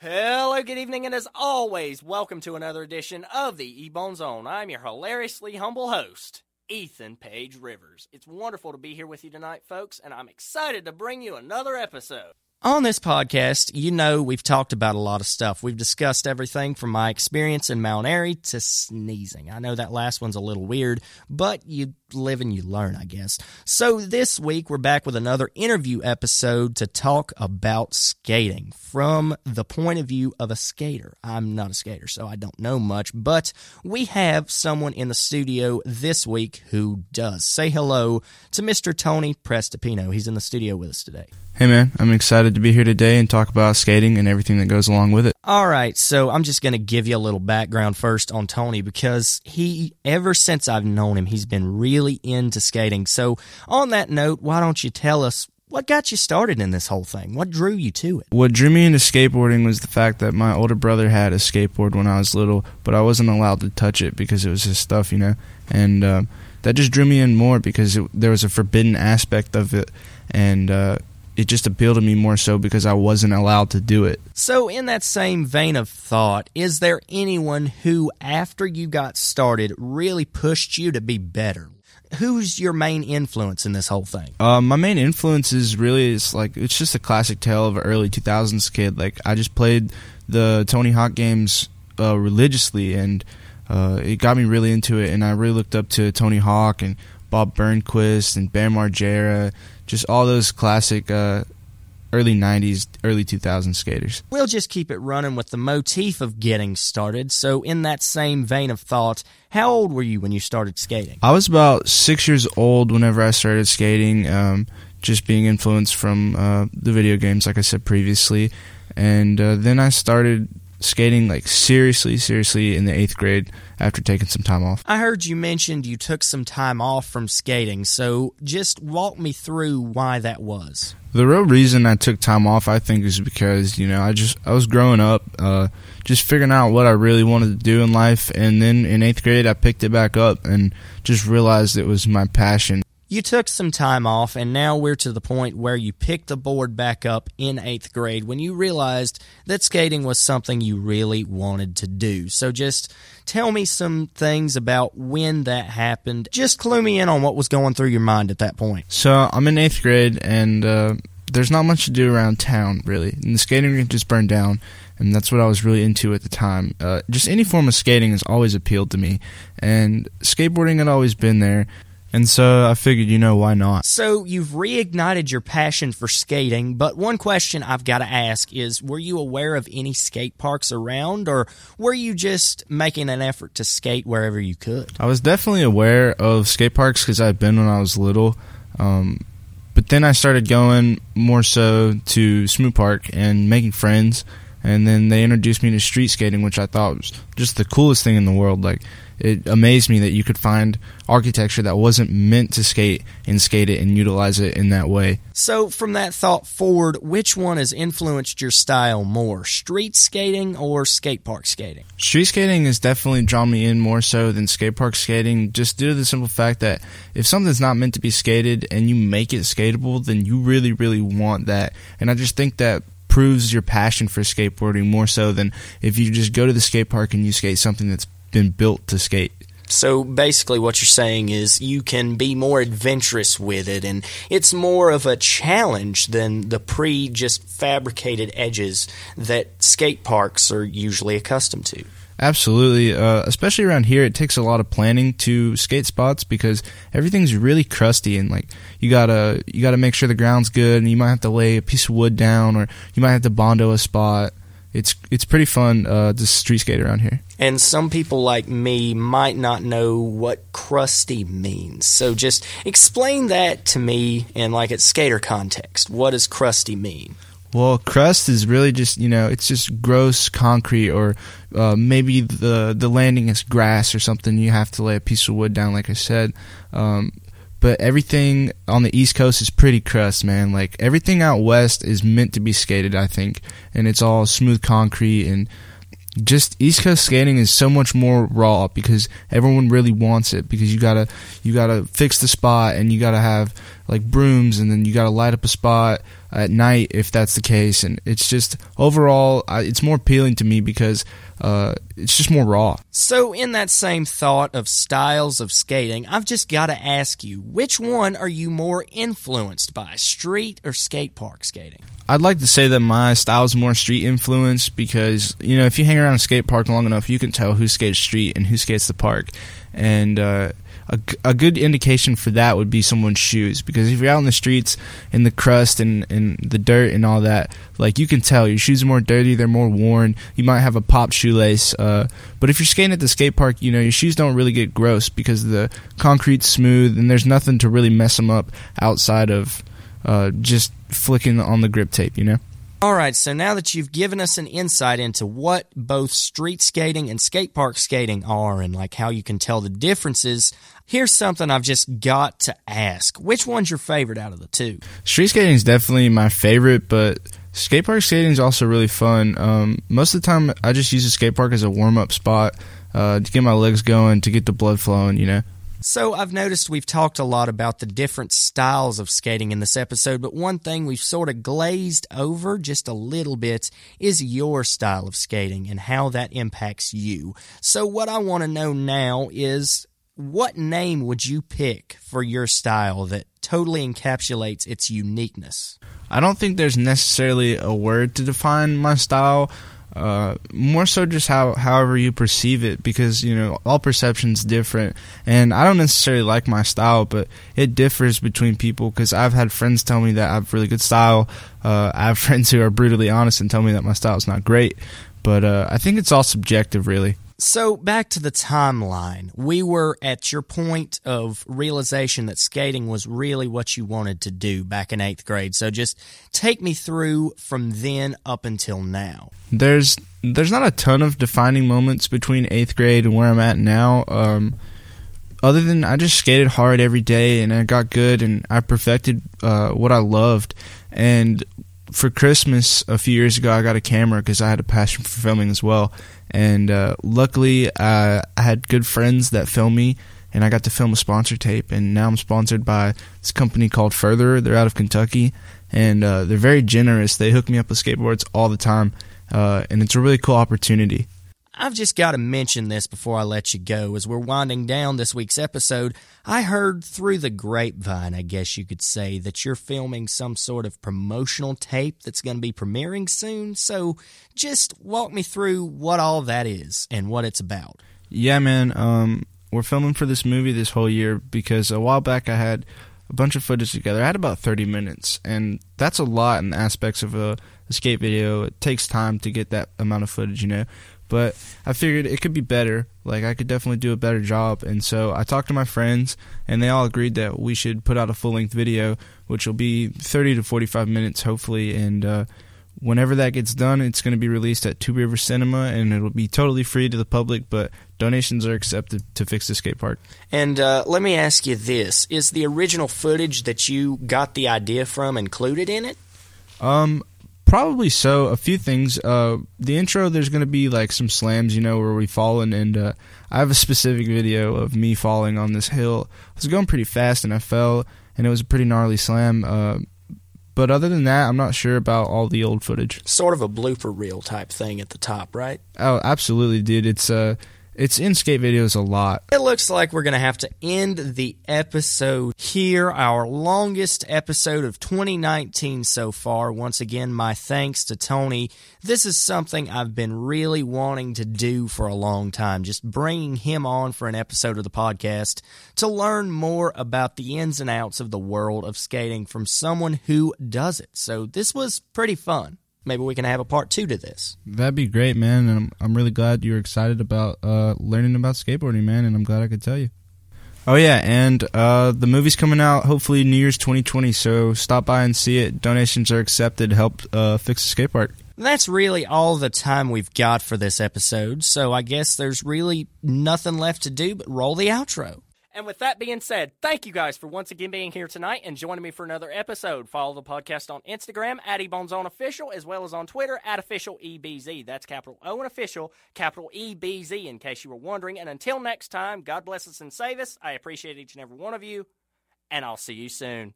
Hello, good evening, and as always, welcome to another edition of the Ebone Zone. I'm your hilariously humble host, Ethan Page Rivers. It's wonderful to be here with you tonight, folks, and I'm excited to bring you another episode. On this podcast, you know we've talked about a lot of stuff. We've discussed everything from my experience in Mount Airy to sneezing. I know that last one's a little weird, but you live and you learn, I guess. So this week we're back with another interview episode to talk about skating from the point of view of a skater. I'm not a skater, so I don't know much, but we have someone in the studio this week who does. Say hello to Mr. Tony Prestipino. He's in the studio with us today. Hey man, I'm excited to be here today and talk about skating and everything that goes along with it. All right, so I'm just going to give you a little background first on Tony because he, ever since I've known him, he's been really into skating. So, on that note, why don't you tell us what got you started in this whole thing? What drew you to it? What drew me into skateboarding was the fact that my older brother had a skateboard when I was little, but I wasn't allowed to touch it because it was his stuff, you know? And uh, that just drew me in more because it, there was a forbidden aspect of it. And, uh, it just appealed to me more so because I wasn't allowed to do it. So, in that same vein of thought, is there anyone who, after you got started, really pushed you to be better? Who's your main influence in this whole thing? Uh, my main influence is really it's like it's just a classic tale of an early 2000s kid. Like I just played the Tony Hawk games uh, religiously, and uh, it got me really into it. And I really looked up to Tony Hawk and Bob Burnquist and Bam Margera just all those classic uh, early 90s, early 2000s skaters. We'll just keep it running with the motif of getting started. So, in that same vein of thought, how old were you when you started skating? I was about six years old whenever I started skating, um, just being influenced from uh, the video games, like I said previously. And uh, then I started skating like seriously, seriously in the eighth grade after taking some time off. I heard you mentioned you took some time off from skating, so just walk me through why that was. The real reason I took time off, I think, is because you know I just I was growing up, uh, just figuring out what I really wanted to do in life, and then in eighth grade I picked it back up and just realized it was my passion. You took some time off, and now we're to the point where you picked the board back up in eighth grade when you realized that skating was something you really wanted to do. So just tell me some things about when that happened. Just clue me in on what was going through your mind at that point. So I'm in eighth grade, and uh, there's not much to do around town, really. And the skating rink just burned down and that's what I was really into at the time. Uh, just any form of skating has always appealed to me, and skateboarding had always been there. And so I figured, you know, why not? So you've reignited your passion for skating, but one question I've got to ask is were you aware of any skate parks around, or were you just making an effort to skate wherever you could? I was definitely aware of skate parks because I'd been when I was little. Um, but then I started going more so to Smoot Park and making friends. And then they introduced me to street skating, which I thought was just the coolest thing in the world. Like, it amazed me that you could find architecture that wasn't meant to skate and skate it and utilize it in that way. So, from that thought forward, which one has influenced your style more, street skating or skate park skating? Street skating has definitely drawn me in more so than skate park skating, just due to the simple fact that if something's not meant to be skated and you make it skatable, then you really, really want that. And I just think that proves your passion for skateboarding more so than if you just go to the skate park and you skate something that's been built to skate. So basically, what you're saying is you can be more adventurous with it, and it's more of a challenge than the pre just fabricated edges that skate parks are usually accustomed to. Absolutely, uh, especially around here, it takes a lot of planning to skate spots because everything's really crusty and like you gotta you gotta make sure the ground's good, and you might have to lay a piece of wood down, or you might have to bondo a spot it's it's pretty fun uh, to street skate around here. And some people like me might not know what crusty means. So just explain that to me in like a skater context. What does crusty mean? Well, crust is really just you know it's just gross concrete, or uh, maybe the the landing is grass or something. You have to lay a piece of wood down, like I said. Um, but everything on the East Coast is pretty crust, man. Like everything out west is meant to be skated, I think, and it's all smooth concrete and just East Coast skating is so much more raw because everyone really wants it because you gotta you gotta fix the spot and you gotta have like brooms and then you gotta light up a spot. At night if that's the case. And it's just overall, it's more appealing to me because uh, it's just more raw. So, in that same thought of styles of skating, I've just got to ask you which one are you more influenced by, street or skate park skating? I'd like to say that my style is more street influenced because, you know, if you hang around a skate park long enough, you can tell who skates street and who skates the park. And, uh, a, a good indication for that would be someone's shoes because if you're out in the streets in the crust and, and the dirt and all that like you can tell your shoes are more dirty they're more worn you might have a popped shoelace uh, but if you're skating at the skate park you know your shoes don't really get gross because the concrete's smooth and there's nothing to really mess them up outside of uh, just flicking on the grip tape you know all right, so now that you've given us an insight into what both street skating and skate park skating are and like how you can tell the differences, here's something I've just got to ask. Which one's your favorite out of the two? Street skating is definitely my favorite, but skate park skating is also really fun. Um, most of the time, I just use a skate park as a warm up spot uh, to get my legs going, to get the blood flowing, you know. So, I've noticed we've talked a lot about the different styles of skating in this episode, but one thing we've sort of glazed over just a little bit is your style of skating and how that impacts you. So, what I want to know now is what name would you pick for your style that totally encapsulates its uniqueness? I don't think there's necessarily a word to define my style. Uh, more so just how however you perceive it because you know all perceptions different. And i don't necessarily like my style but it differs between people because i've had friends tell me that i have really good style. Uh, i have friends who are brutally honest and tell me that my style is not great. But uh, i think it's all subjective really so, back to the timeline. We were at your point of realization that skating was really what you wanted to do back in eighth grade. So, just take me through from then up until now. There's there's not a ton of defining moments between eighth grade and where I'm at now. Um, other than I just skated hard every day and I got good and I perfected uh, what I loved. And for Christmas a few years ago, I got a camera because I had a passion for filming as well. And uh, luckily uh, I had good friends that filmed me and I got to film a sponsor tape and now I'm sponsored by this company called Further they're out of Kentucky and uh, they're very generous. They hook me up with skateboards all the time uh, and it's a really cool opportunity I've just got to mention this before I let you go. As we're winding down this week's episode, I heard through the grapevine, I guess you could say, that you're filming some sort of promotional tape that's going to be premiering soon. So just walk me through what all that is and what it's about. Yeah, man. Um, we're filming for this movie this whole year because a while back I had a bunch of footage together. I had about 30 minutes, and that's a lot in the aspects of a skate video. It takes time to get that amount of footage, you know. But I figured it could be better. Like I could definitely do a better job. And so I talked to my friends, and they all agreed that we should put out a full length video, which will be 30 to 45 minutes, hopefully. And uh, whenever that gets done, it's going to be released at Two River Cinema, and it'll be totally free to the public. But donations are accepted to fix the skate park. And uh, let me ask you this: Is the original footage that you got the idea from included in it? Um, Probably so. A few things. Uh, the intro, there's going to be like some slams, you know, where we fall fallen, and uh, I have a specific video of me falling on this hill. I was going pretty fast, and I fell, and it was a pretty gnarly slam. Uh, but other than that, I'm not sure about all the old footage. Sort of a blooper reel type thing at the top, right? Oh, absolutely, dude. It's uh it's in skate videos a lot. It looks like we're going to have to end the episode here, our longest episode of 2019 so far. Once again, my thanks to Tony. This is something I've been really wanting to do for a long time, just bringing him on for an episode of the podcast to learn more about the ins and outs of the world of skating from someone who does it. So this was pretty fun maybe we can have a part two to this. That'd be great, man. And I'm, I'm really glad you're excited about uh, learning about skateboarding, man. And I'm glad I could tell you. Oh yeah, and uh, the movie's coming out hopefully New Year's 2020. So stop by and see it. Donations are accepted. Help uh, fix the skate park. That's really all the time we've got for this episode. So I guess there's really nothing left to do but roll the outro. And with that being said, thank you guys for once again being here tonight and joining me for another episode. Follow the podcast on Instagram at Official as well as on Twitter at EbZ. That's capital O and official, capital EBZ in case you were wondering. And until next time, God bless us and save us. I appreciate each and every one of you, and I'll see you soon.